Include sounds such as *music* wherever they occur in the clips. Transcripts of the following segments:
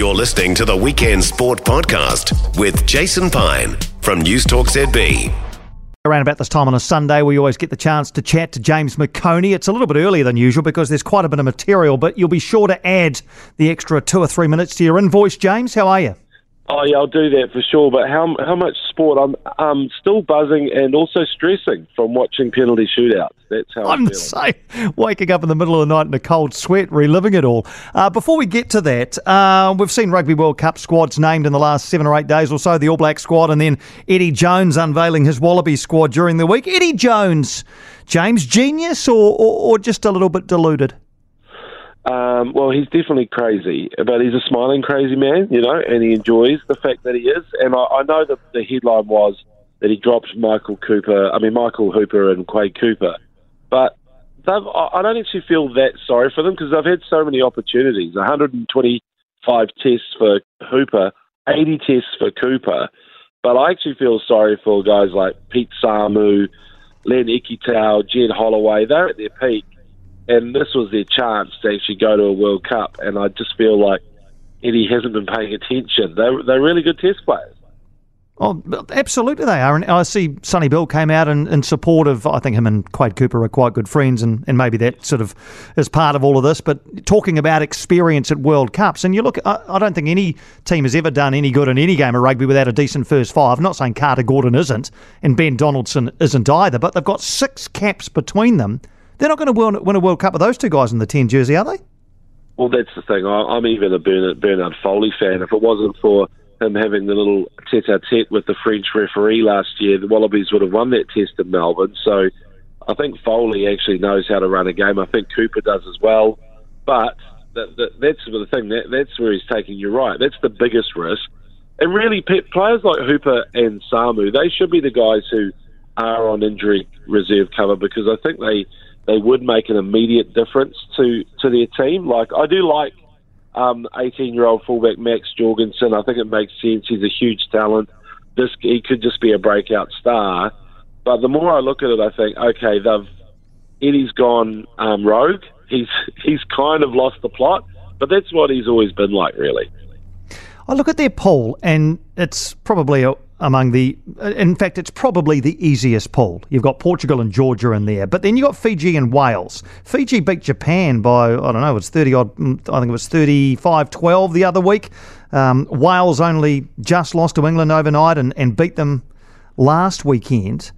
You're listening to the Weekend Sport Podcast with Jason Pine from News Talk ZB. Around about this time on a Sunday, we always get the chance to chat to James McOnie. It's a little bit earlier than usual because there's quite a bit of material, but you'll be sure to add the extra two or three minutes to your invoice. James, how are you? Oh yeah, I'll do that for sure. But how how much sport? I'm um still buzzing and also stressing from watching penalty shootouts. That's how I'm, I'm same. *laughs* Waking up in the middle of the night in a cold sweat, reliving it all. Uh, before we get to that, uh, we've seen Rugby World Cup squads named in the last seven or eight days or so. The All Black squad, and then Eddie Jones unveiling his Wallaby squad during the week. Eddie Jones, James, genius or, or, or just a little bit deluded? Um, well, he's definitely crazy, but he's a smiling crazy man, you know, and he enjoys the fact that he is. And I, I know that the headline was that he dropped Michael Cooper, I mean Michael Hooper and Quade Cooper, but I don't actually feel that sorry for them because they've had so many opportunities 125 tests for Hooper, 80 tests for Cooper. But I actually feel sorry for guys like Pete Samu, Len Ikitau, Jed Holloway. They're at their peak and this was their chance to actually go to a World Cup. And I just feel like Eddie hasn't been paying attention. They're, they're really good test players. Oh, absolutely they are. And I see Sonny Bill came out in, in support of, I think him and Quade Cooper are quite good friends, and, and maybe that sort of is part of all of this. But talking about experience at World Cups, and you look, I, I don't think any team has ever done any good in any game of rugby without a decent first five. I'm not saying Carter Gordon isn't, and Ben Donaldson isn't either, but they've got six caps between them they're not going to win a World Cup with those two guys in the 10 jersey, are they? Well, that's the thing. I'm even a Bernard, Bernard Foley fan. If it wasn't for him having the little tete-a-tete with the French referee last year, the Wallabies would have won that test in Melbourne. So I think Foley actually knows how to run a game. I think Cooper does as well. But that, that, that's the thing. That, that's where he's taking you right. That's the biggest risk. And really, players like Hooper and Samu, they should be the guys who are on injury reserve cover because I think they – they would make an immediate difference to, to their team. Like I do like um, 18 year old fullback Max Jorgensen. I think it makes sense. He's a huge talent. This he could just be a breakout star. But the more I look at it, I think okay, they've Eddie's gone um, rogue. He's *laughs* he's kind of lost the plot, but that's what he's always been like, really. I look at their poll, and it's probably a, among the. In fact, it's probably the easiest pool. You've got Portugal and Georgia in there, but then you have got Fiji and Wales. Fiji beat Japan by I don't know, it's thirty odd. I think it was 35-12 the other week. Um, Wales only just lost to England overnight and, and beat them last weekend.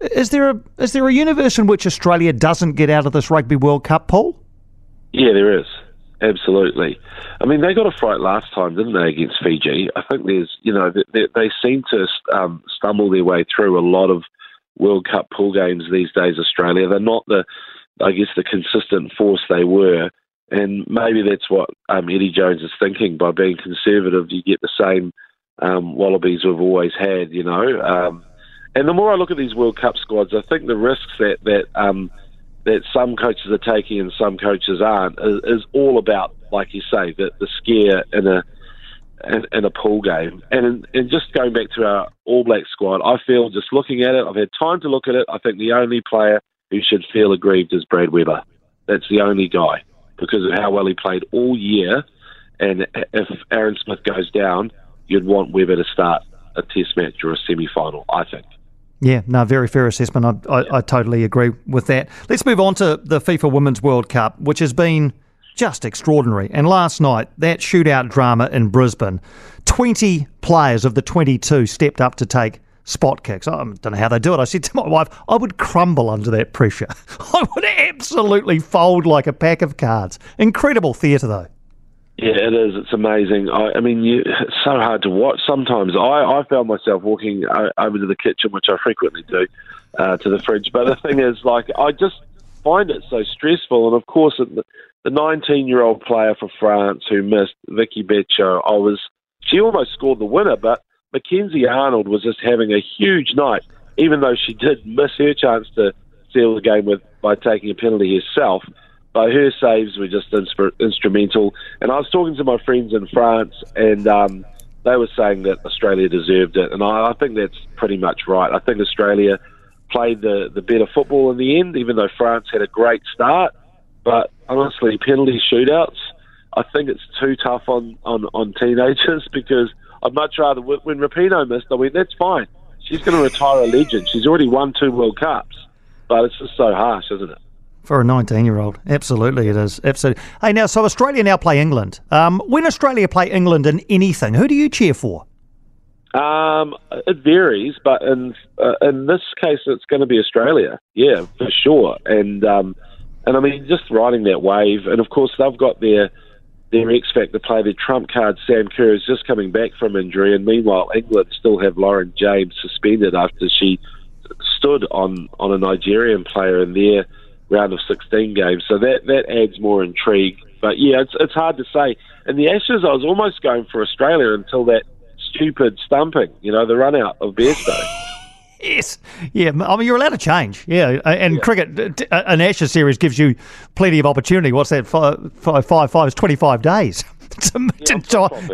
Is there a is there a universe in which Australia doesn't get out of this Rugby World Cup pool? Yeah, there is. Absolutely. I mean, they got a fright last time, didn't they, against Fiji? I think there's, you know, they, they seem to um, stumble their way through a lot of World Cup pool games these days. Australia, they're not the, I guess, the consistent force they were, and maybe that's what um, Eddie Jones is thinking. By being conservative, you get the same um, Wallabies we've always had, you know. Um, and the more I look at these World Cup squads, I think the risks that that um, that some coaches are taking and some coaches aren't is, is all about, like you say, the, the scare in a in, in a pool game. And and just going back to our All Black squad, I feel just looking at it, I've had time to look at it. I think the only player who should feel aggrieved is Brad Weber. That's the only guy because of how well he played all year. And if Aaron Smith goes down, you'd want Weber to start a test match or a semi final, I think. Yeah, no, very fair assessment. I, I, I, totally agree with that. Let's move on to the FIFA Women's World Cup, which has been just extraordinary. And last night, that shootout drama in Brisbane, 20 players of the 22 stepped up to take spot kicks. I don't know how they do it. I said to my wife, I would crumble under that pressure. *laughs* I would absolutely fold like a pack of cards. Incredible theatre, though. Yeah, it is. It's amazing. I, I mean, you, it's so hard to watch. Sometimes I, I found myself walking over to the kitchen, which I frequently do, uh, to the fridge. But the thing is, like, I just find it so stressful. And of course, the 19 year old player for France who missed, Vicki Becho, I was, she almost scored the winner, but Mackenzie Arnold was just having a huge night, even though she did miss her chance to seal the game with by taking a penalty herself. But her saves were just insp- instrumental. And I was talking to my friends in France, and um, they were saying that Australia deserved it. And I, I think that's pretty much right. I think Australia played the, the better football in the end, even though France had a great start. But honestly, penalty shootouts, I think it's too tough on, on, on teenagers *laughs* because I'd much rather when Rapinoe missed. I mean, that's fine. She's going to retire a legend. She's already won two World Cups, but it's just so harsh, isn't it? For a 19 year old. Absolutely, it is. Absolutely. Hey, now, so Australia now play England. Um, when Australia play England in anything, who do you cheer for? Um, it varies, but in uh, in this case, it's going to be Australia. Yeah, for sure. And um, and I mean, just riding that wave. And of course, they've got their their X Factor player, their trump card, Sam Kerr, is just coming back from injury. And meanwhile, England still have Lauren James suspended after she stood on on a Nigerian player in their round of 16 games. So that that adds more intrigue. But yeah, it's it's hard to say. In the Ashes, I was almost going for Australia until that stupid stumping, you know, the run out of Bairstow. *laughs* Yes, yeah. I mean, you're allowed to change. Yeah, and yeah. cricket, an Ashes series gives you plenty of opportunity. What's that? Five, five, five, five is 25 days *laughs* to, yeah, to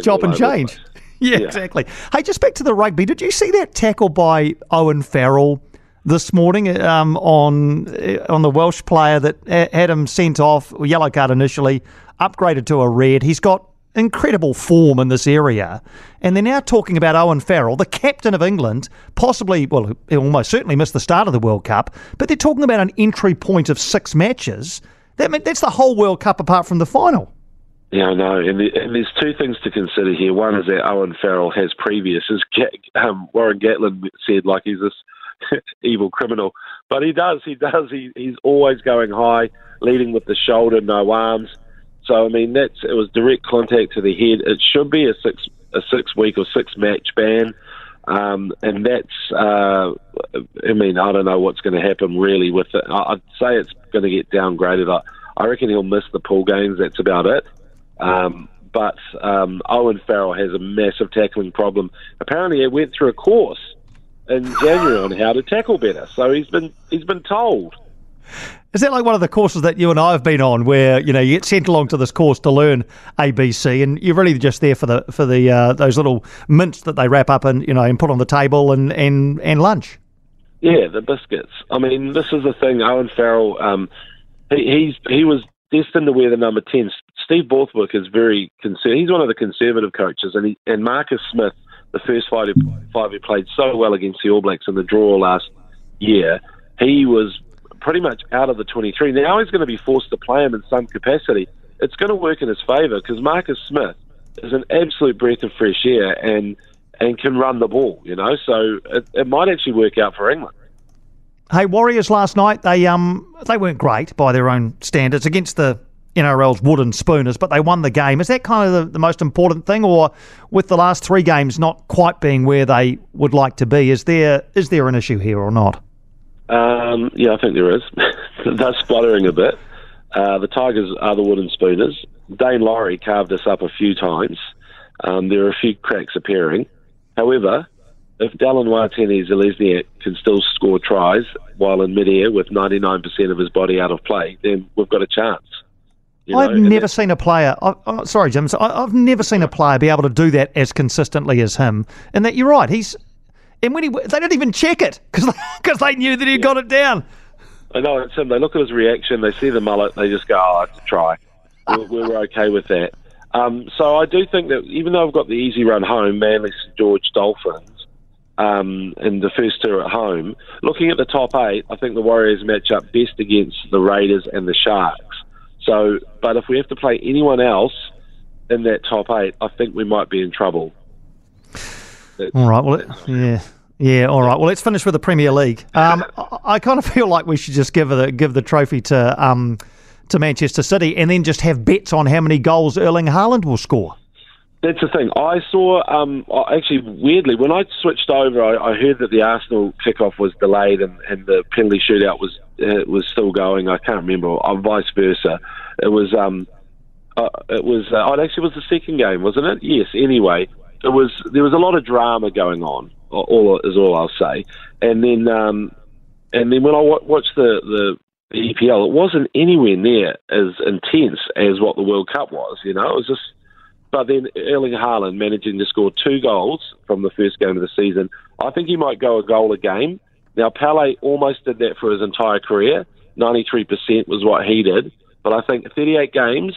chop, and change. *laughs* Yeah, yeah, exactly. Hey, just back to the rugby. Did you see that tackle by Owen Farrell this morning um, on on the Welsh player that had him sent off, yellow card initially, upgraded to a red? He's got incredible form in this area. And they're now talking about Owen Farrell, the captain of England, possibly, well, he almost certainly missed the start of the World Cup, but they're talking about an entry point of six matches. That, that's the whole World Cup apart from the final. Yeah, I know. And, the, and, there's two things to consider here. One is that Owen Farrell has previous, as um, Warren Gatland said, like he's this *laughs* evil criminal. But he does, he does. He, he's always going high, leading with the shoulder, no arms. So I mean, that's it was direct contact to the head. It should be a six a six week or six match ban, um, and that's uh, I mean I don't know what's going to happen really with it. I'd say it's going to get downgraded. I, I reckon he'll miss the pool games. That's about it. Um, but um, Owen Farrell has a massive tackling problem. Apparently, he went through a course in January on how to tackle better. So he's been he's been told is that like one of the courses that you and I have been on, where you know you get sent along to this course to learn ABC, and you're really just there for the for the uh, those little mints that they wrap up and you know and put on the table and and and lunch. Yeah, the biscuits. I mean, this is the thing. Owen Farrell, um, he, he's he was destined to wear the number ten. Steve Borthwick is very conser- He's one of the conservative coaches, and he, and Marcus Smith, the first five who, five played so well against the All Blacks in the draw last year, he was pretty much out of the 23. Now he's going to be forced to play him in some capacity. It's going to work in his favour because Marcus Smith is an absolute breath of fresh air and and can run the ball, you know. So it, it might actually work out for England. Hey, Warriors last night they um they weren't great by their own standards against the NRL's wooden spooners, but they won the game. Is that kind of the, the, most important thing, or with the last three games not quite being where they would like to be, is there is there an issue here or not? Um, yeah, I think there is. *laughs* They're sputtering a bit. Uh, the Tigers are the wooden spooners. Daine Laurie carved us up a few times. Um, there are a few cracks appearing. However, if Dallin Watene-Zelezniak can still score tries while in midair with 99% of his body out of play, then we've got a chance. You I've know, never seen a player. I, sorry, James. I, have never seen a player be able to do that as consistently as him. And that you're right. He's and when he, they didn't even check it because because *laughs* they knew that he yeah. got it down. I know it's him. They look at his reaction. They see the mullet. They just go, "Oh, it's a try." We're, we're *laughs* okay with that. Um, so I do think that even though I've got the easy run home, Manly, St George, Dolphins, um, and the first two at home, looking at the top eight, I think the Warriors match up best against the Raiders and the Sharks. So, but if we have to play anyone else in that top eight, I think we might be in trouble. All right. Well, yeah. Yeah, all right. Well, let's finish with the Premier League. Um, *laughs* I, I, kind of feel like we should just give the give the trophy to um, to Manchester City, and then just have bets on how many goals Erling Haaland will score. That's the thing. I saw, um, actually, weirdly, when I switched over, I, I heard that the Arsenal kickoff was delayed and, and the penalty shootout was uh, was still going. I can't remember, or vice versa. It was, um, uh, it was, uh, it actually was the second game, wasn't it? Yes. Anyway, it was there was a lot of drama going on. All is all I'll say. And then um, and then when I watched the, the the EPL, it wasn't anywhere near as intense as what the World Cup was. You know, it was just. But then Erling Haaland managing to score two goals from the first game of the season. I think he might go a goal a game. Now Pele almost did that for his entire career. Ninety three percent was what he did. But I think 38 games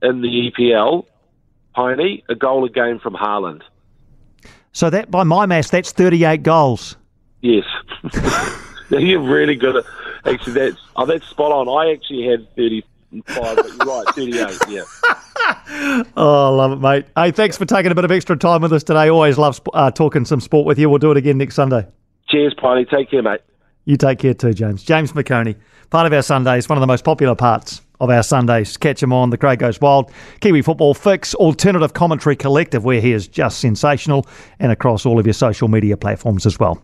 in the EPL, Piney, a goal a game from Haaland. So that, by my maths, that's 38 goals. Yes. *laughs* You're really good at actually that's oh that's spot on. I actually had thirty five, but you're right, thirty eight, yeah. *laughs* Oh, I love it, mate. Hey, thanks for taking a bit of extra time with us today. Always love uh, talking some sport with you. We'll do it again next Sunday. Cheers, Piney. Take care, mate. You take care too, James. James McOnie, part of our Sundays, one of the most popular parts of our Sundays. Catch him on The Crowd Goes Wild, Kiwi Football Fix, Alternative Commentary Collective, where he is just sensational, and across all of your social media platforms as well.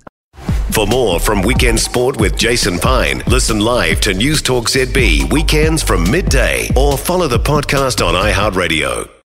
For more from Weekend Sport with Jason Pine, listen live to News Talk ZB weekends from midday or follow the podcast on iHeartRadio.